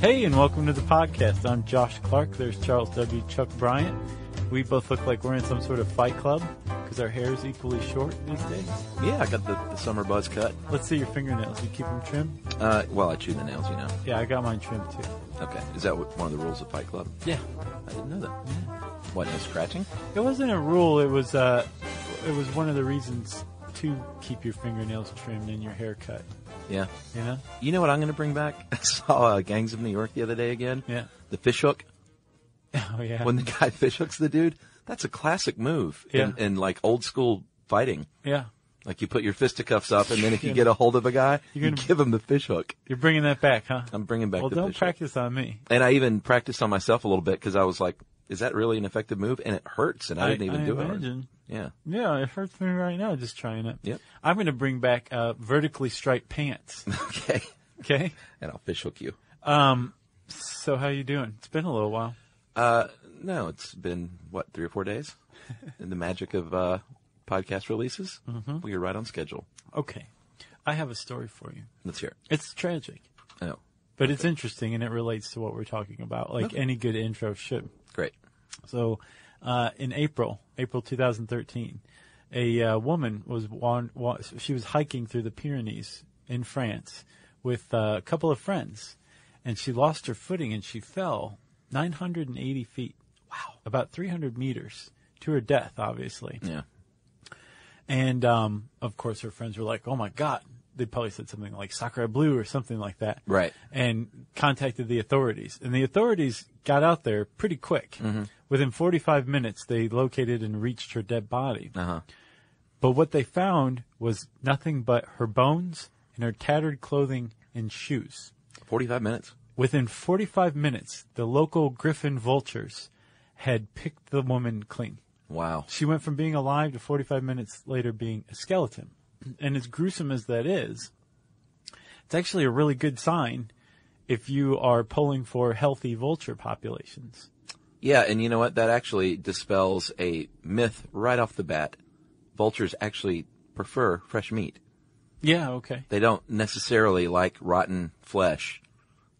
Hey, and welcome to the podcast. I'm Josh Clark. There's Charles W. Chuck Bryant. We both look like we're in some sort of fight club because our hair is equally short these days. Yeah, I got the, the summer buzz cut. Let's see your fingernails. You keep them trimmed? Uh, well, I chew the nails, you know. Yeah, I got mine trimmed too. Okay. Is that what, one of the rules of Fight Club? Yeah. I didn't know that. Yeah. What, no scratching? It wasn't a rule. It was, uh, it was one of the reasons to keep your fingernails trimmed and your hair cut. Yeah. You know? You know what I'm going to bring back? I saw uh, Gangs of New York the other day again. Yeah. The fishhook. Oh, yeah. When the guy fishhooks the dude, that's a classic move yeah. in, in like old school fighting. Yeah. Like you put your fisticuffs up, and then if you get a hold of a guy, you're gonna, give him the fish hook. You're bringing that back, huh? I'm bringing back. Well, the don't practice hook. on me. And I even practiced on myself a little bit because I was like, "Is that really an effective move?" And it hurts, and I, didn't even I do imagine. it. Yeah. Yeah, it hurts me right now just trying it. Yep. I'm going to bring back uh, vertically striped pants. okay. Okay. And I'll fish hook you. Um. So how you doing? It's been a little while. Uh, no, it's been what three or four days. In the magic of uh, podcast releases, mm-hmm. we are right on schedule. Okay, I have a story for you. Let's hear it. It's tragic. Oh, but okay. it's interesting and it relates to what we're talking about, like okay. any good intro should. Great. So, uh, in April, April 2013, a uh, woman was wan- wa- she was hiking through the Pyrenees in France with uh, a couple of friends, and she lost her footing and she fell 980 feet. Wow. About 300 meters to her death, obviously. Yeah. And um, of course, her friends were like, "Oh my God!" They probably said something like "Sacre Bleu" or something like that. Right. And contacted the authorities, and the authorities got out there pretty quick. Mm-hmm. Within 45 minutes, they located and reached her dead body. Uh-huh. But what they found was nothing but her bones and her tattered clothing and shoes. 45 minutes. Within 45 minutes, the local griffin vultures had picked the woman clean. Wow. She went from being alive to 45 minutes later being a skeleton. And as gruesome as that is, it's actually a really good sign if you are pulling for healthy vulture populations. Yeah, and you know what? That actually dispels a myth right off the bat. Vultures actually prefer fresh meat. Yeah, okay. They don't necessarily like rotten flesh,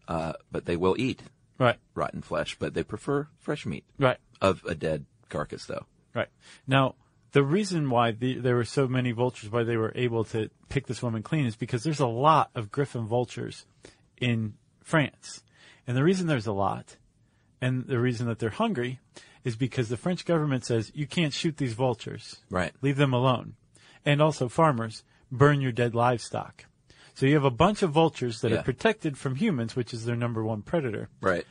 uh, but they will eat right rotten flesh, but they prefer fresh meat. Right. Of a dead carcass, though. Right. Now, the reason why the, there were so many vultures, why they were able to pick this woman clean, is because there's a lot of griffon vultures in France. And the reason there's a lot, and the reason that they're hungry, is because the French government says you can't shoot these vultures. Right. Leave them alone. And also, farmers, burn your dead livestock. So you have a bunch of vultures that Yeah. are protected from humans, which is their number one predator, Right.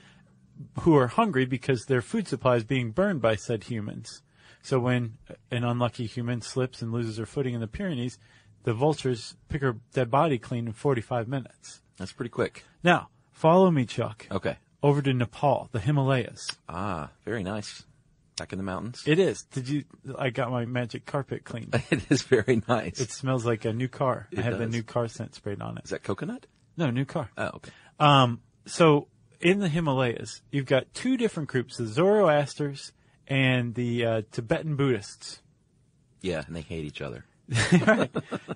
who are hungry because their food supply is being burned by said humans. So when an unlucky human slips and loses her footing in the Pyrenees, the vultures pick her dead body clean in 45 minutes. That's pretty quick. Now, follow me, Chuck, Okay. over to Nepal, the Himalayas. Ah, very nice. Back in the mountains. It is. Did you? I got my magic carpet cleaned. it is very nice. It smells like a new car. I It have the new car scent sprayed on it. is that coconut? No, new car. Oh, okay. Um, so in the Himalayas, you've got two different groups: the Zoroasters and the uh, Tibetan Buddhists. Yeah, and they hate each other.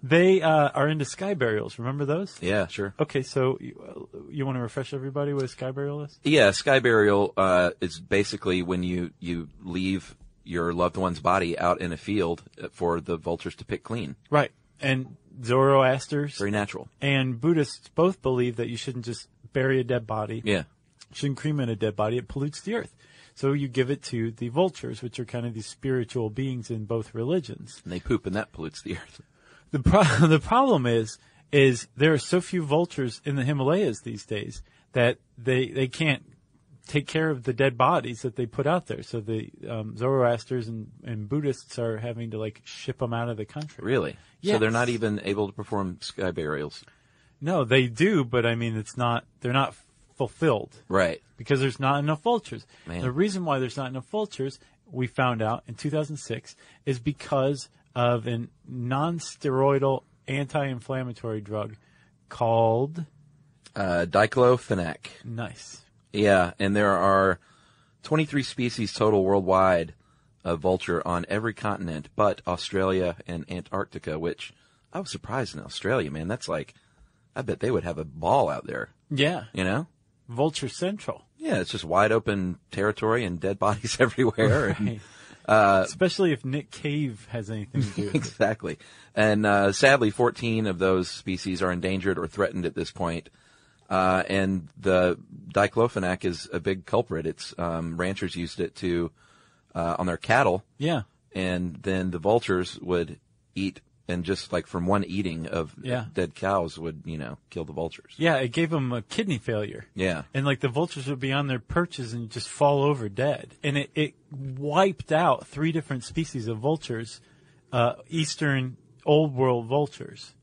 They uh, are into sky burials. Remember those? Yeah, sure. Okay, so you, uh, you want to refresh everybody what a sky burial is? Yeah, sky burial uh, is basically when you you leave your loved one's body out in a field for the vultures to pick clean. Right. And Zoroasters Very natural. and Buddhists both believe that you shouldn't just bury a dead body. Yeah. You shouldn't cremate a dead body. It pollutes the earth. So you give it to the vultures, which are kind of these spiritual beings in both religions. And they poop and that pollutes the earth. The pro- the problem is is there are so few vultures in the Himalayas these days that they they can't take care of the dead bodies that they put out there. So the um, Zoroasters and, and Buddhists are having to like ship them out of the country. Really? So they're not even able to perform sky burials. No, they do, but I mean it's not they're not fulfilled. Right. because there's not enough vultures. Man. The reason why there's not enough vultures, we found out in 2006, is because of a non-steroidal anti-inflammatory drug called Uh, diclofenac. Nice. Yeah, and there are 23 species total worldwide of vulture on every continent but Australia and Antarctica, which I was surprised in Australia, man. That's like, I bet they would have a ball out there, Yeah, you know? Vulture Central. Yeah, it's just wide open territory and dead bodies everywhere. and- Right. Especially if Nick Cave has anything to do with it. exactly. And uh, sadly, 14 of those species are endangered or threatened at this point. Uh, and the diclofenac is a big culprit. It's um, ranchers used it to uh, on their cattle, Yeah, and then the vultures would eat, and just like from one eating of Yeah. dead cows would you know kill the vultures. yeah, it gave them a kidney failure. Yeah. And like the vultures would be on their perches and just fall over dead. And it, it wiped out three different species of vultures, uh, eastern old world vultures.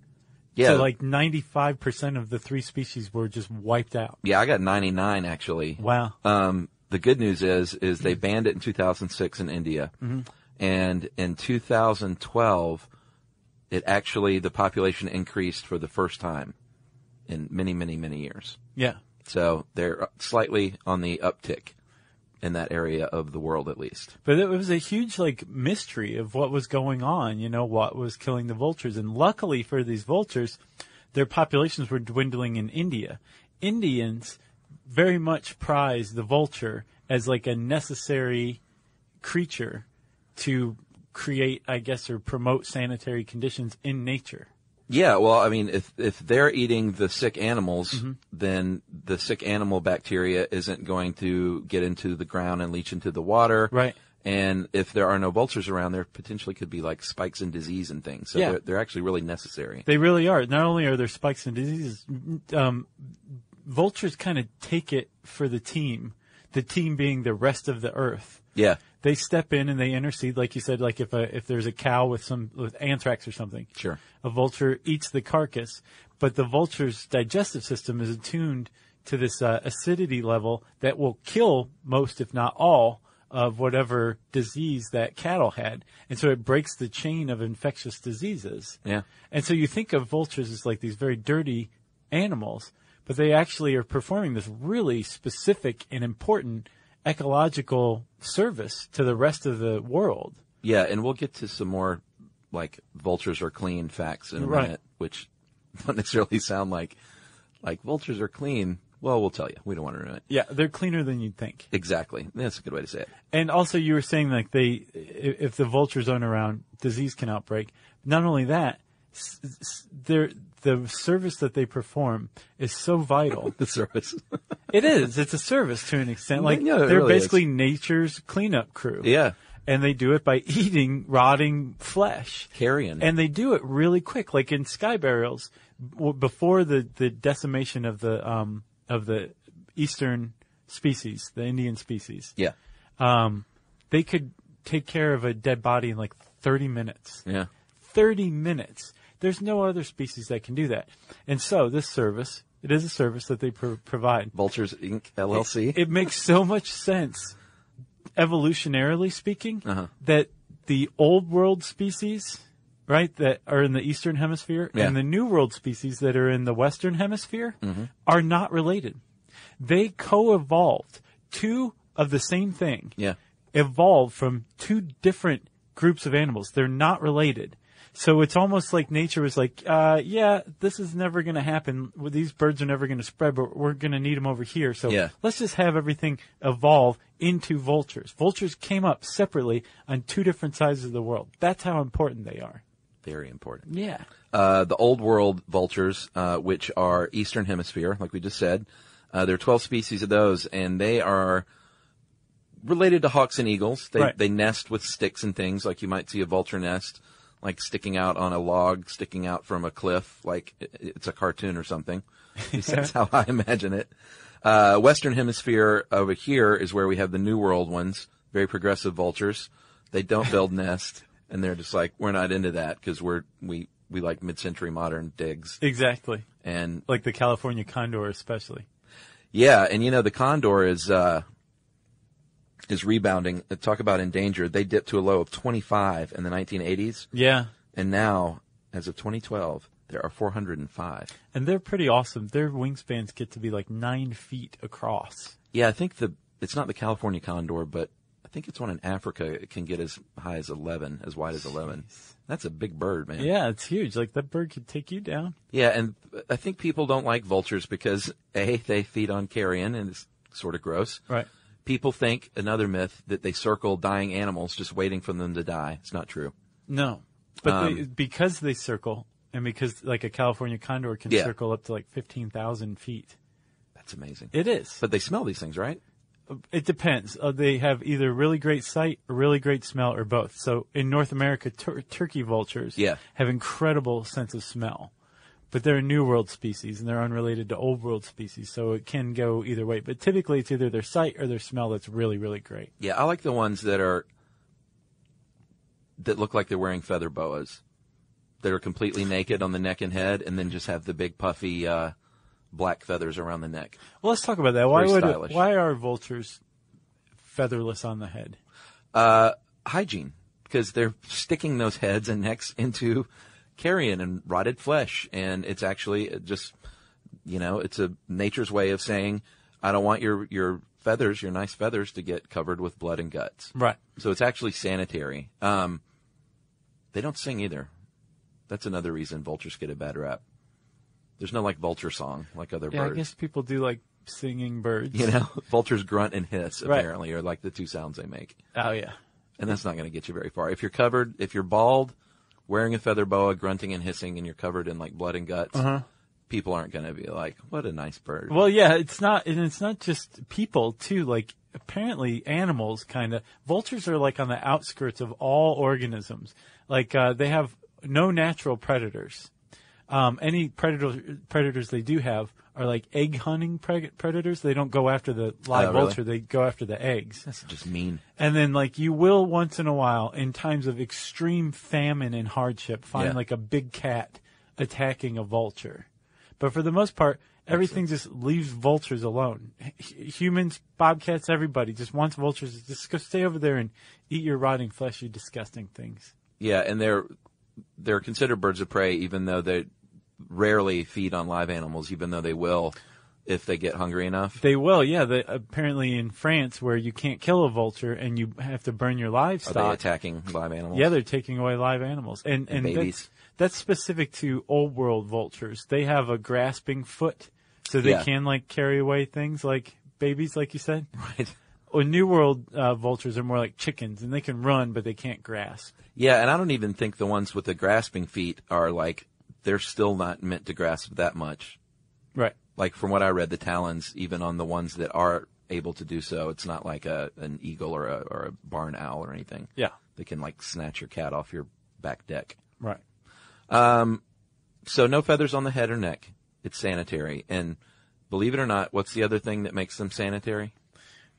Yeah, So like 95% of the three species were just wiped out. yeah. I got 99 actually. Wow. Um, the good news is, is they banned it in 2006 in India, and in 2012, it actually the population increased for the first time in many, many, many years. Yeah. So they're slightly on the uptick in that area of the world, at least. But it was a huge like mystery of what was going on, you know, what was killing the vultures. And luckily for these vultures, their populations were dwindling in India. Indians very much prize the vulture as like a necessary creature to create, I guess, or promote sanitary conditions in nature. Yeah, well, I mean, if if they're eating the sick animals, then the sick animal bacteria isn't going to get into the ground and leach into the water. Right. And if there are no vultures around, there potentially could be like spikes in disease and things. So Yeah. they're, they're actually really necessary. They really are. Not only are there spikes in diseases, um, vultures kind of take it for the team. The team being the rest of the earth. Yeah. They step in and they intercede, like you said. Like if a, if there's a cow with some with anthrax or something, Sure. a vulture eats the carcass, but the vulture's digestive system is attuned to this uh, acidity level that will kill most, if not all, of whatever disease that cattle had, and so it breaks the chain of infectious diseases. Yeah. And so you think of vultures as like these very dirty animals, but they actually are performing this really specific and important ecological service to the rest of the world. Yeah, and we'll get to some more like vultures are clean facts in a Right. minute, which don't necessarily sound like like vultures are clean. Well, we'll tell you. We don't want to ruin it. Yeah, they're cleaner than you'd think. Exactly. That's a good way to say it. And also, you were saying like they, if the vultures aren't around, disease can outbreak. Not only that, their the service that they perform is so vital. The service. it is. It's a service to an extent. Like Yeah, they're really is. basically nature's cleanup crew. yeah. and they do it by eating rotting flesh. Carrion. And they do it really quick, like in sky burials, w- before the, the decimation of the um, of the eastern species, the Indian species. yeah. Um, they could take care of a dead body in like 30 minutes. Yeah. 30 minutes. There's no other species that can do that. And so this service, it is a service that they pro- provide. Vultures Inc. LLC. It makes so much sense, evolutionarily speaking, Uh-huh. that the old world species, right, that are in the eastern hemisphere, Yeah. and the new world species that are in the western hemisphere are not related. They co-evolved. Two of the same thing yeah. evolved from two different groups of animals. They're not related. So it's almost like nature was like, uh, yeah, this is never going to happen. These birds are never going to spread, but we're going to need them over here. So Yeah. let's just have everything evolve into vultures. Vultures came up separately on two different sides of the world. That's how important they are. Very important. Yeah. Uh, the old world vultures, uh, which are Eastern Hemisphere, like we just said. Uh, there are 12 species of those, and they are related to hawks and eagles. They, Right. they nest with sticks and things, like you might see a vulture nest, like sticking out on a log, sticking out from a cliff, like it's a cartoon or something. At That's how I imagine it. Uh, Western Hemisphere over here is where we have the New World ones, very progressive vultures. They don't build nests, and they're just like, we're not into that because we're, we, we like mid-century modern digs. Exactly. And Like the California condor, especially. yeah, and you know, the condor is, uh, is rebounding. Talk about endangered. They dipped to a low of 25 in the 1980s, Yeah. and now, as of 2012, there are 405. And they're pretty awesome. Their wingspans get to be like nine feet across. Yeah, I think the it's not the California condor, but I think it's one in Africa. It can get as high as 11, as wide as 11. That's a big bird, man. Yeah, it's huge. Like that bird could take you down. Yeah, and I think people don't like vultures because a they feed on carrion, and it's sort of gross. Right. People think another myth that they circle dying animals just waiting for them to die. It's not true. No, but they, Um, because they circle, and because like a California condor can Yeah. circle up to like fifteen thousand feet. That's amazing. It is. But they smell these things, right? It depends. Uh, they have either really great sight, or really great smell, or both. So in North America, tur- turkey vultures Yeah. have incredible sense of smell, but they're a New World species and they're unrelated to Old World species. So it can go either way. But typically, it's either their sight or their smell that's really, really great. Yeah, I like the ones that are that look like they're wearing feather boas. That are completely naked on the neck and head, and then just have the big puffy uh, black feathers around the neck. Well, let's talk about that. Why would stylish. why are vultures featherless on the head? Uh, hygiene, because they're sticking those heads and necks into carrion and rotted flesh, and it's actually just, you know, it's a nature's way of saying, I don't want your your feathers, your nice feathers, to get covered with blood and guts. Right. So it's actually sanitary. Um, they don't sing either. That's another reason vultures get a bad rap. There's no like vulture song like other Yeah, I birds. guess people do like singing birds. You know, vultures grunt and hiss Right. apparently are like the two sounds they make. Oh yeah. And that's not going to get you very far. If you're covered, if you're bald, wearing a feather boa, grunting and hissing, and you're covered in like blood and guts, people aren't going to be like, "What a nice bird." Well, yeah, it's not, and it's not just people too. Like apparently, animals kind of vultures are like on the outskirts of all organisms. Like uh, they have no natural predators. Um, any predator predators they do have are like egg hunting pre- predators. They don't go after the live Oh, really? vulture; they go after the eggs. that's just mean. And then, like, you will once in a while, in times of extreme famine and hardship, find Yeah. like a big cat attacking a vulture. But for the most part, everything just leaves vultures alone. H- humans, bobcats, everybody just wants vultures. to Just go stay over there and eat your rotting flesh, you disgusting things. Yeah, and they're they're considered birds of prey, even though they rarely feed on live animals, even though they will if they get hungry enough. They will, yeah. They, apparently, in France, where you can't kill a vulture and you have to burn your Are livestock, they attacking live animals? Yeah, they're taking away live animals, and And and, babies. That's, that's specific to old world vultures. They have a grasping foot, so they Yeah. can like carry away things like babies, like you said. right. Or New World uh, vultures are more like chickens, and they can run, but they can't grasp. Yeah, and I don't even think the ones with the grasping feet are like they're still not meant to grasp that much. Right. like from what I read, the talons, even on the ones that are able to do so, it's not like a an eagle or a or a barn owl or anything. Yeah. They can like snatch your cat off your back deck. Right. Um, so no feathers on the head or neck. It's sanitary. And believe it or not, what's the other thing that makes them sanitary?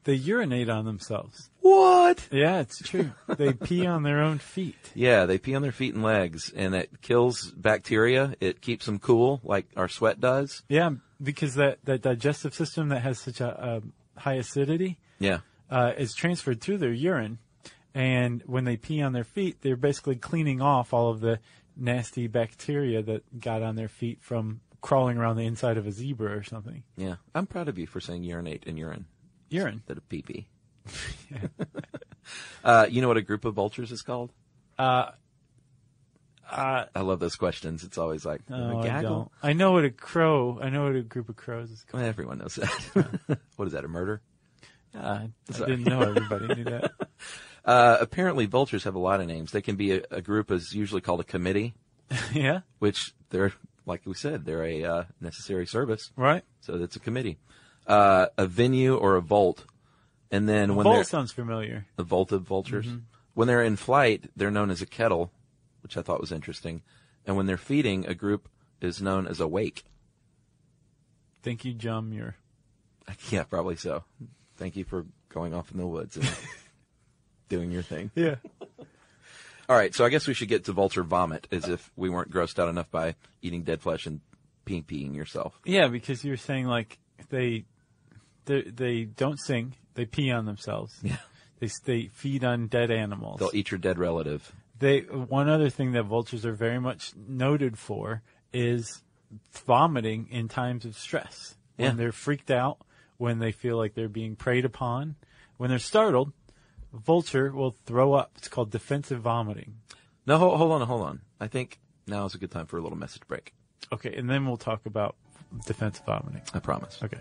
They urinate on themselves. What? Yeah, it's true. they pee on their own feet. Yeah, they pee on their feet and legs, and it kills bacteria. It keeps them cool, like our sweat does. Yeah, because that, that digestive system that has such a, a high acidity Yeah. uh, is transferred through their urine. And when they pee on their feet, they're basically cleaning off all of the nasty bacteria that got on their feet from crawling around the inside of a zebra or something. Yeah. I'm proud of you for saying urinate and urine Urine. instead of pee pee. uh, you know what a group of vultures is called? Uh, I love those questions. It's always like no, a I gaggle. don't. I know what a crow. I know what a group of crows is called. Well, everyone knows that. what is that? A murder? Uh, I didn't know everybody knew that. Uh, apparently, vultures have a lot of names. They can be a, a group is usually called a committee, yeah. which they're like we said, they're a uh, necessary service. Right. So that's a committee. Uh, a venue or a vault, and then when they're sounds familiar. the vault of vultures, Mm-hmm. when they're in flight, they're known as a kettle, which I thought was interesting. And when they're feeding, a group is known as a wake. Thank you, Jum. You're Yeah, probably so. Thank you for going off in the woods and doing your thing. yeah. All right, so I guess we should get to vulture vomit, as if we weren't grossed out enough by eating dead flesh and peeing peeing yourself. Yeah, because you're saying like they they they don't sing. They pee on themselves. Yeah. They they feed on dead animals. They'll eat your dead relative. They one other thing that vultures are very much noted for is vomiting in times of stress. Yeah. When they're freaked out, when they feel like they're being preyed upon, when they're startled, a vulture will throw up. It's called defensive vomiting. No, hold, hold on, hold on. I think now is a good time for a little message break. Okay, and then we'll talk about defensive vomiting. I promise. Okay.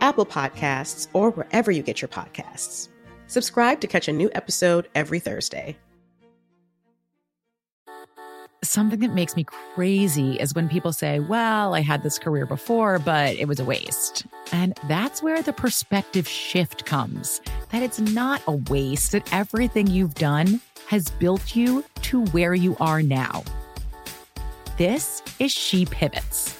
Apple Podcasts, or wherever you get your podcasts. Subscribe to catch a new episode every Thursday. Something that makes me crazy is when people say, Well, I had this career before, but it was a waste. And that's where the perspective shift comes that it's not a waste, that everything you've done has built you to where you are now. This is She Pivots,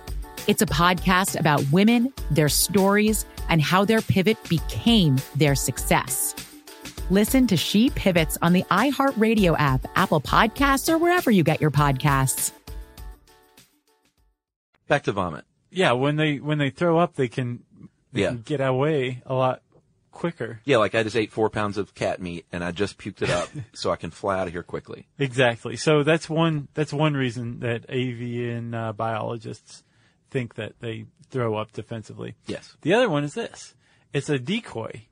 It's a podcast about women, their stories, and how their pivot became their success. Listen to She Pivots on the iHeartRadio app, Apple Podcasts, or wherever you get your podcasts. Back to vomit. Yeah, when they when they throw up, they can, they Yeah. can get away a lot quicker. Yeah, like I just ate four pounds of cat meat and I just puked it up so I can fly out of here quickly. Exactly. So that's one that's one reason that avian uh, biologists think that they throw up defensively. Yes. The other one is this: it's a decoy.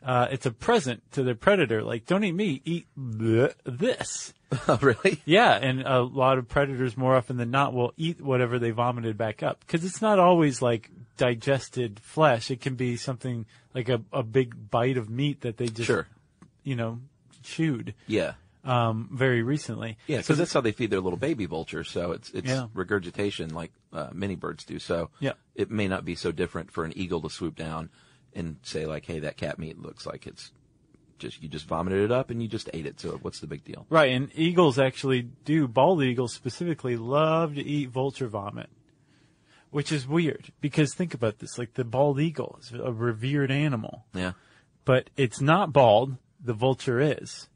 Uh, it's a present to the predator. Like, don't eat me, eat this. Oh, really? Yeah, and a lot of predators, more often than not, will eat whatever they vomited back up because it's not always like digested flesh. It can be something like a, a big bite of meat that they just, Sure. you know, chewed Yeah. Um, very recently. Yeah, because that's how they feed their little baby vultures. So it's it's Yeah. regurgitation like uh, many birds do. So Yeah. it may not be so different for an eagle to swoop down and say like, "Hey, that cat meat looks like it's just you just vomited it up and you just ate it. So what's the big deal?" Right, and eagles actually do, bald eagles specifically love to eat vulture vomit, which is weird because think about this like the bald eagle is a revered animal, Yeah. but it's not bald, the vulture is.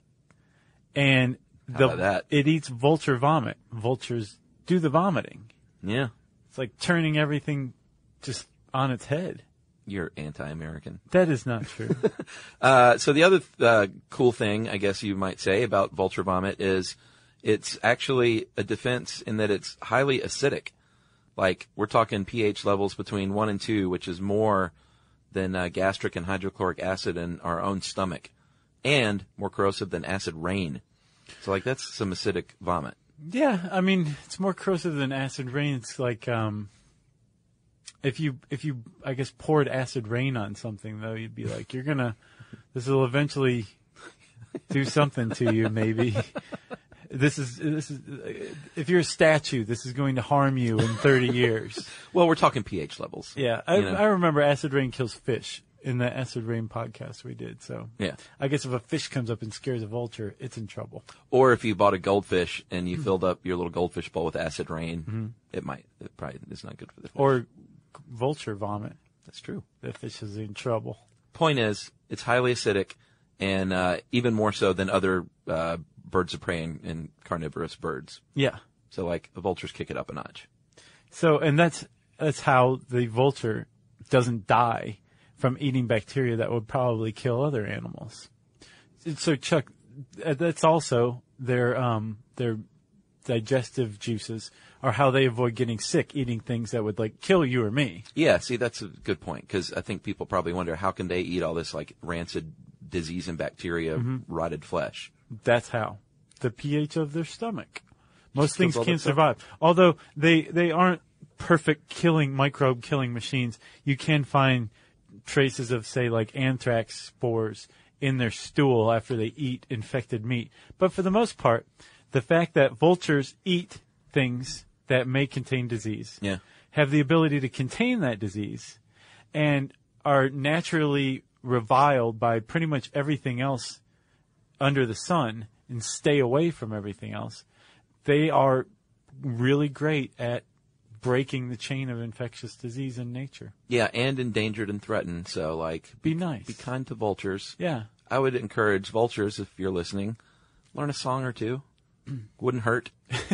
And the, it eats vulture vomit. Vultures do the vomiting. Yeah. It's like turning everything just on its head. You're anti-American. That is not true. Uh, so the other uh, cool thing, I guess you might say, about vulture vomit is it's actually a defense in that it's highly acidic. Like we're talking pH levels between one and two, which is more than uh, gastric and hydrochloric acid in our own stomach, and more corrosive than acid rain. So like that's some acidic vomit. Yeah, I mean, it's more corrosive than acid rain. It's like um, if you if you I guess poured acid rain on something though, you'd be like, you're gonna this will eventually do something to you, maybe. This is this is if you're a statue, this is going to harm you in 30 years. Well, we're talking pH levels. Yeah, I, You know. I remember acid rain kills fish in the acid rain podcast we did. So Yeah. I guess if a fish comes up and scares a vulture, it's in trouble. Or if you bought a goldfish and you filled up your little goldfish bowl with acid rain, it might it probably is not good for the fish. Or vulture vomit. that's true. The fish is in trouble. Point is, it's highly acidic, and uh, even more so than other uh, birds of prey and, and carnivorous birds. Yeah. So like the vultures kick it up a notch. So, and that's that's how the vulture doesn't die from eating bacteria that would probably kill other animals. So, Chuck, uh, that's also their um, their digestive juices are how they avoid getting sick eating things that would like kill you or me. Yeah, see, that's a good point because I think people probably wonder how can they eat all this like rancid disease and bacteria, rotted flesh. That's how the pH of their stomach. Most things can't that stuff. survive. Although they they aren't perfect killing microbe killing machines, you can find traces of say like anthrax spores in their stool after they eat infected meat. But for the most part, the fact that vultures eat things that may contain disease Yeah. have the ability to contain that disease and are naturally reviled by pretty much everything else under the sun and stay away from everything else, they are really great at breaking the chain of infectious disease in nature. Yeah, and endangered and threatened. So like, Be nice. be kind to vultures. yeah. I would encourage vultures if you're listening, learn a song or two. Wouldn't hurt.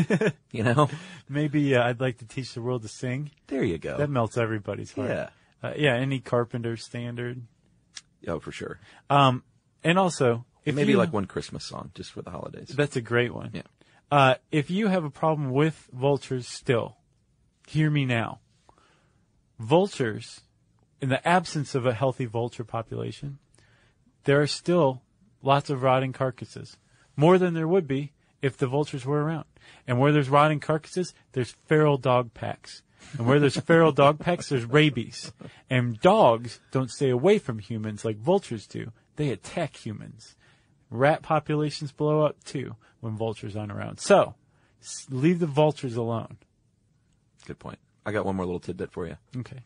you know? Maybe uh, I'd like to teach the world to sing. There you go. That melts everybody's heart. Yeah. Uh, yeah, any carpenter standard. oh, for sure. Um, and also, if Maybe you- like one Christmas song just for the holidays. That's a great one. Yeah. Uh, if you have a problem with vultures still, hear me now. Vultures, in the absence of a healthy vulture population, there are still lots of rotting carcasses. More than there would be if the vultures were around. And where there's rotting carcasses, there's feral dog packs. And where there's feral dog packs, there's rabies. And dogs don't stay away from humans like vultures do. They attack humans. Rat populations blow up too when vultures aren't around. So, leave the vultures alone. Good point. I got one more little tidbit for you. Okay.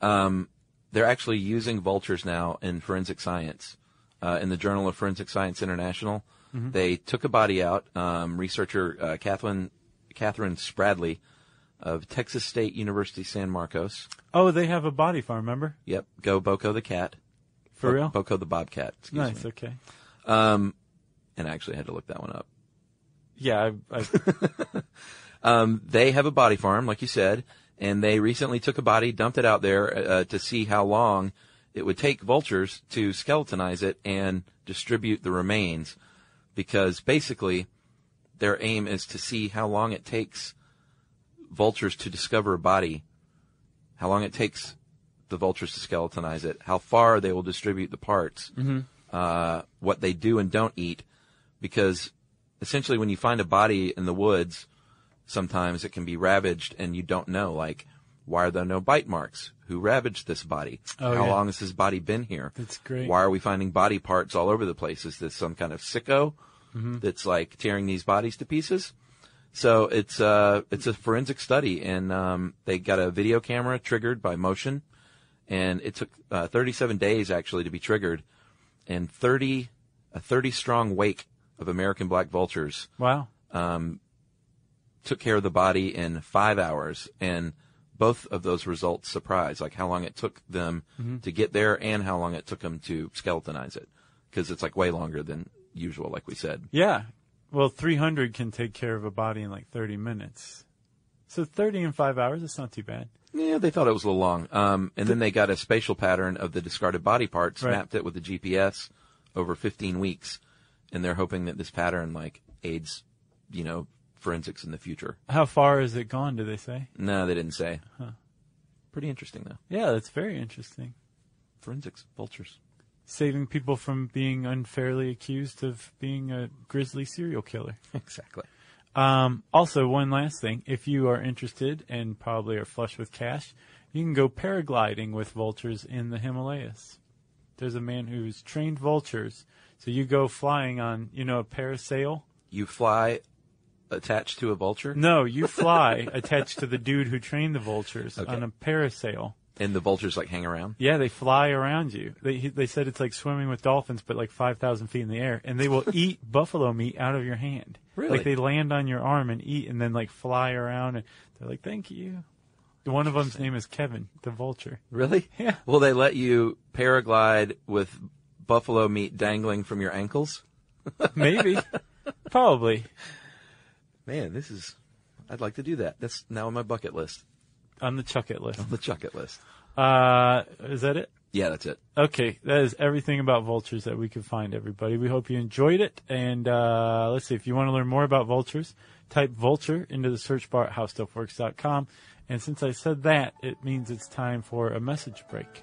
Um, they're actually using vultures now in forensic science. Uh, in the Journal of Forensic Science International, they took a body out. Um, researcher uh, Catherine Katherine Spradley of Texas State University San Marcos. Oh, they have a body farm, remember? Yep, go Boko the cat. For Bo- real? Boko the bobcat. Excuse me. nice, me. okay. Um, and I actually had to look that one up. Yeah, I, I, Um, they have a body farm, like you said, and they recently took a body, dumped it out there uh, to see how long it would take vultures to skeletonize it and distribute the remains, because basically their aim is to see how long it takes vultures to discover a body, how long it takes the vultures to skeletonize it, how far they will distribute the parts, uh, what they do and don't eat, because essentially when you find a body in the woods, sometimes it can be ravaged and you don't know, like, why are there no bite marks? Who ravaged this body? Oh, How yeah. long has this body been here? That's great. Why are we finding body parts all over the place? Is this some kind of sicko Mm-hmm. that's like tearing these bodies to pieces? So it's uh it's a forensic study, and um, they got a video camera triggered by motion, and it took uh, 37 days actually to be triggered, and 30 a 30 strong wake of American black vultures wow. Took care of the body in five hours, and both of those results surprised, like how long it took them to get there and how long it took them to skeletonize it, because it's like way longer than usual, like we said. Yeah. Well, 300 can take care of a body in like 30 minutes. So 30 in five hours, that's not too bad. Yeah, they thought it was a little long. Um, and then they got a spatial pattern of the discarded body parts, Right. mapped it with the GPS over 15 weeks, and they're hoping that this pattern like aids, you know, forensics in the future. How far has it gone? Do they say? No, they didn't say. Pretty interesting though. Yeah, that's very interesting. Forensics, vultures. Saving people from being unfairly accused of being a grisly serial killer. Exactly. Um, also, one last thing. If you are interested and probably are flush with cash, you can go paragliding with vultures in the Himalayas. There's a man who's trained vultures. So you go flying on, you know, a parasail. You fly attached to a vulture, No, you fly attached to the dude who trained the vultures Okay. on a parasail. and the vultures like hang around. Yeah, they fly around you. They they said it's like swimming with dolphins, but like five thousand feet in the air, and they will eat buffalo meat out of your hand. Really? Like they land on your arm and eat, and then like fly around, and they're like, "Thank you." One of them's name is Kevin, the vulture. Really? Yeah. Will they let you paraglide with buffalo meat dangling from your ankles? Maybe, probably Man, this is. I'd like to do that. That's now on my bucket list. on the chuck it list. On the chucket list. Uh, is that it? Yeah, that's it. Okay, that is everything about vultures that we could find, everybody. We hope you enjoyed it. And uh, let's see, if you want to learn more about vultures, type vulture into the search bar at howstuffworks.com. And since I said that, it means it's time for a message break.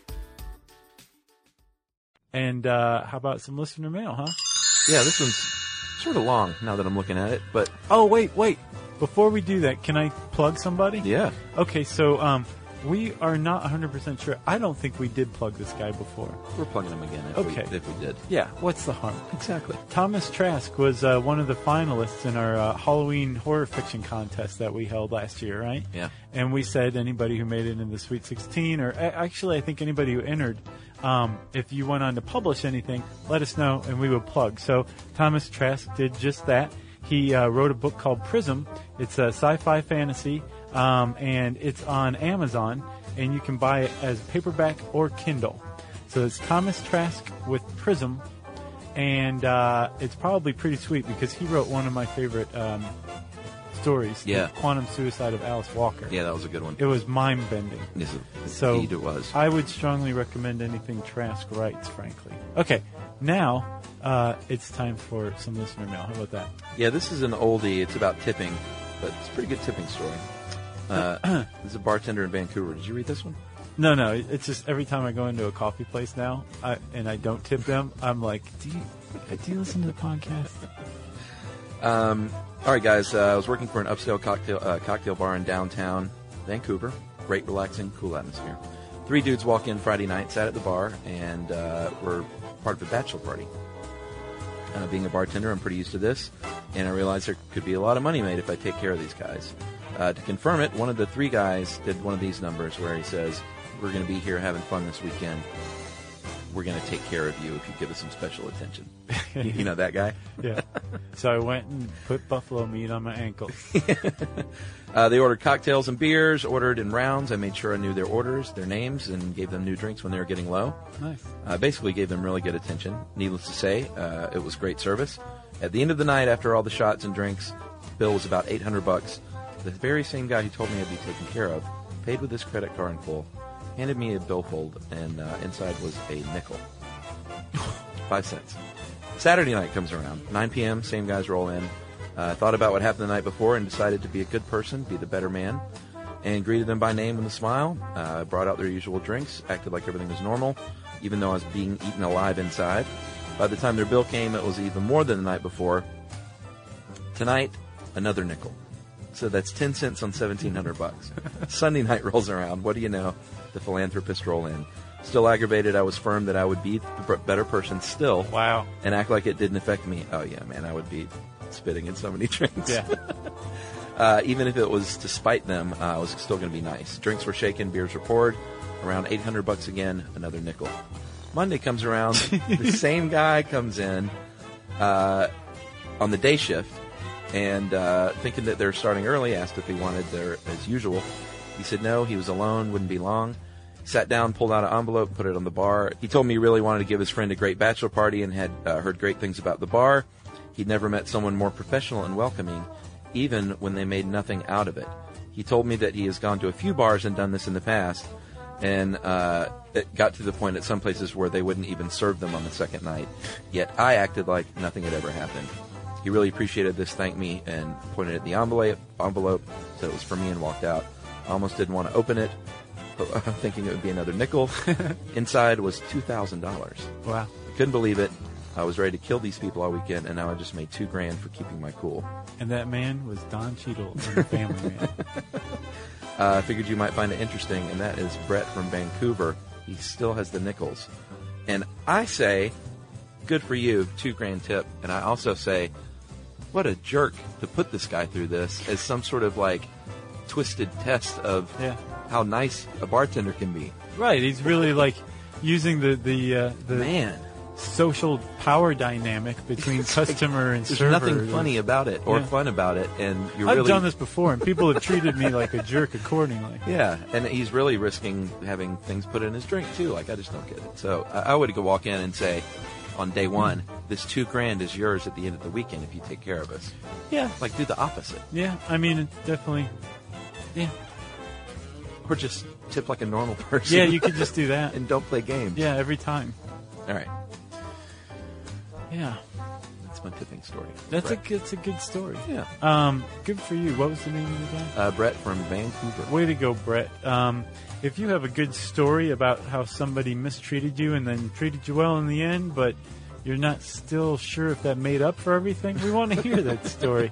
And uh, how about some listener mail, huh? Yeah, this one's sort of long now that I'm looking at it, but Oh, wait, wait. Before we do that, can I plug somebody? yeah. Okay, so um, we are not 100% sure. I don't think we did plug this guy before. We're plugging him again if, Okay. we, if we did. Yeah, what's the harm? Exactly. Thomas Trask was uh, one of the finalists in our uh, Halloween horror fiction contest that we held last year, right? Yeah. And we said anybody who made it in the Sweet 16, or actually, I think anybody who entered, um, if you went on to publish anything, let us know and we would plug. So Thomas Trask did just that. He uh, wrote a book called Prism. It's a sci-fi fantasy, um, and it's on Amazon, and you can buy it as paperback or Kindle. So it's Thomas Trask with Prism, and uh, it's probably pretty sweet because he wrote one of my favorite um, stories, Yeah. the Quantum Suicide of Alice Walker. Yeah, that was a good one. It was mind bending. Yes, So indeed it was. I would strongly recommend anything Trask writes, frankly. Okay, now uh, it's time for some listener mail. How about that? Yeah, this is an oldie. It's about tipping, but it's a pretty good tipping story. Uh, this is a bartender in Vancouver. Did you read this one? No, no, it's just every time I go into a coffee place now I, and I don't tip them, I'm like, do you, do you listen to the podcast? Um, all right, guys. Uh, I was working for an upscale cocktail uh, cocktail bar in downtown Vancouver. Great, relaxing, cool atmosphere. Three dudes walk in Friday night, sat at the bar, and uh, were part of a bachelor party. Uh, being a bartender, I'm pretty used to this, and I realized there could be a lot of money made if I take care of these guys. Uh, to confirm it, one of the three guys did one of these numbers where he says, "We're going to be here having fun this weekend. We're going to take care of you if you give us some special attention." you, know that guy? Yeah. so I went and put buffalo meat on my ankles. Uh, they ordered cocktails and beers, ordered in rounds. I made sure I knew their orders, their names, and gave them new drinks when they were getting low. Nice. Uh, basically, gave them really good attention. Needless to say, uh, it was great service. At the end of the night, after all the shots and drinks, bill was about 800 bucks. The very same guy who told me I'd be taken care of paid with his credit card in full, handed me a billfold, and uh, inside was a nickel. Five cents. Saturday night comes around. 9 p.m., same guys roll in. Uh, thought about what happened the night before and decided to be a good person, be the better man, and greeted them by name with a smile. Uh, brought out their usual drinks, acted like everything was normal, even though I was being eaten alive inside. By the time their bill came, it was even more than the night before. Tonight, another nickel. So that's 10 cents on 1700 bucks. Sunday night rolls around. What do you know? The philanthropists roll in. Still aggravated, I was firm that I would be the better person still Wow. and act like it didn't affect me. Oh yeah, man, I would be spitting in so many drinks. Yeah. Uh, even if it was to spite them, uh, I was still going to be nice. Drinks were shaken, beers were poured. Around 800 bucks again, another nickel. Monday comes around, the same guy comes in uh, on the day shift, and uh, thinking that they're starting early, asked if he wanted their as usual. He said no, he was alone, wouldn't be long. Sat down, pulled out an envelope, put it on the bar. He told me he really wanted to give his friend a great bachelor party and had uh, heard great things about the bar. He'd never met someone more professional and welcoming, even when they made nothing out of it. He told me that he has gone to a few bars and done this in the past, and uh, it got to the point at some places where they wouldn't even serve them on the second night. Yet I acted like nothing had ever happened. He really appreciated this, thanked me, and pointed at the envelope, envelope said it was for me, and walked out. I almost didn't want to open it, thinking it would be another nickel. Inside was $2,000. Wow. Couldn't believe it. I was ready to kill these people all weekend, and now I just made two grand for keeping my cool. And that man was Don Cheadle from Family Man. Uh, I figured you might find it interesting, and that is Brett from Vancouver. He still has the nickels. And I say, good for you, two grand tip. And I also say, what a jerk to put this guy through this as some sort of like twisted test of Yeah. how nice a bartender can be. Right. He's really like using the the uh, the Man, social power dynamic between customer and there's server. There's nothing funny about it or Yeah. fun about it, and you're I've really done this before, and people have treated me like a jerk accordingly. Yeah, and he's really risking having things put in his drink too. Like I just don't get it. So I, I would go walk in and say, on day one, this two grand is yours at the end of the weekend if you take care of us. Yeah. Like do the opposite, Yeah. I mean, definitely. Yeah. or just tip like a normal person. Yeah. You could just do that. and don't play games. Yeah. Every time. All right, Yeah. that's my tipping story. That's Brett. a good. It's a good story. yeah. Um. Good for you. What was the name of the guy? Uh, Brett from Vancouver. Way to go, Brett. Um, if you have a good story about how somebody mistreated you and then treated you well in the end, but you're not still sure if that made up for everything, we want to hear that story.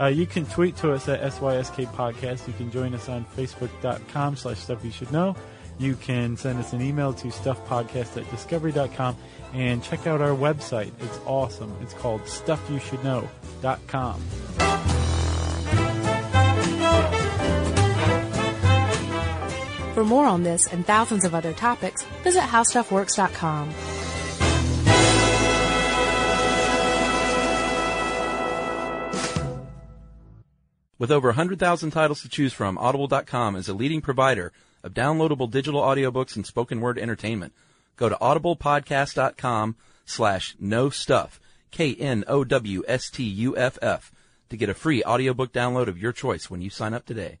Uh, you can tweet to us at SYSK Podcast. You can join us on Facebook.com slash Stuff You Should Know. You can send us an email to StuffPodcast at Discovery.com and check out our website. It's awesome. It's called StuffYouShouldKnow.com. For more on this and thousands of other topics, visit howstuffworks.com. With over 100,000 titles to choose from, Audible.com is a leading provider of downloadable digital audiobooks and spoken word entertainment. Go to audiblepodcast.com slash know stuff, K-N-O-W-S-T-U-F-F, to get a free audiobook download of your choice when you sign up today.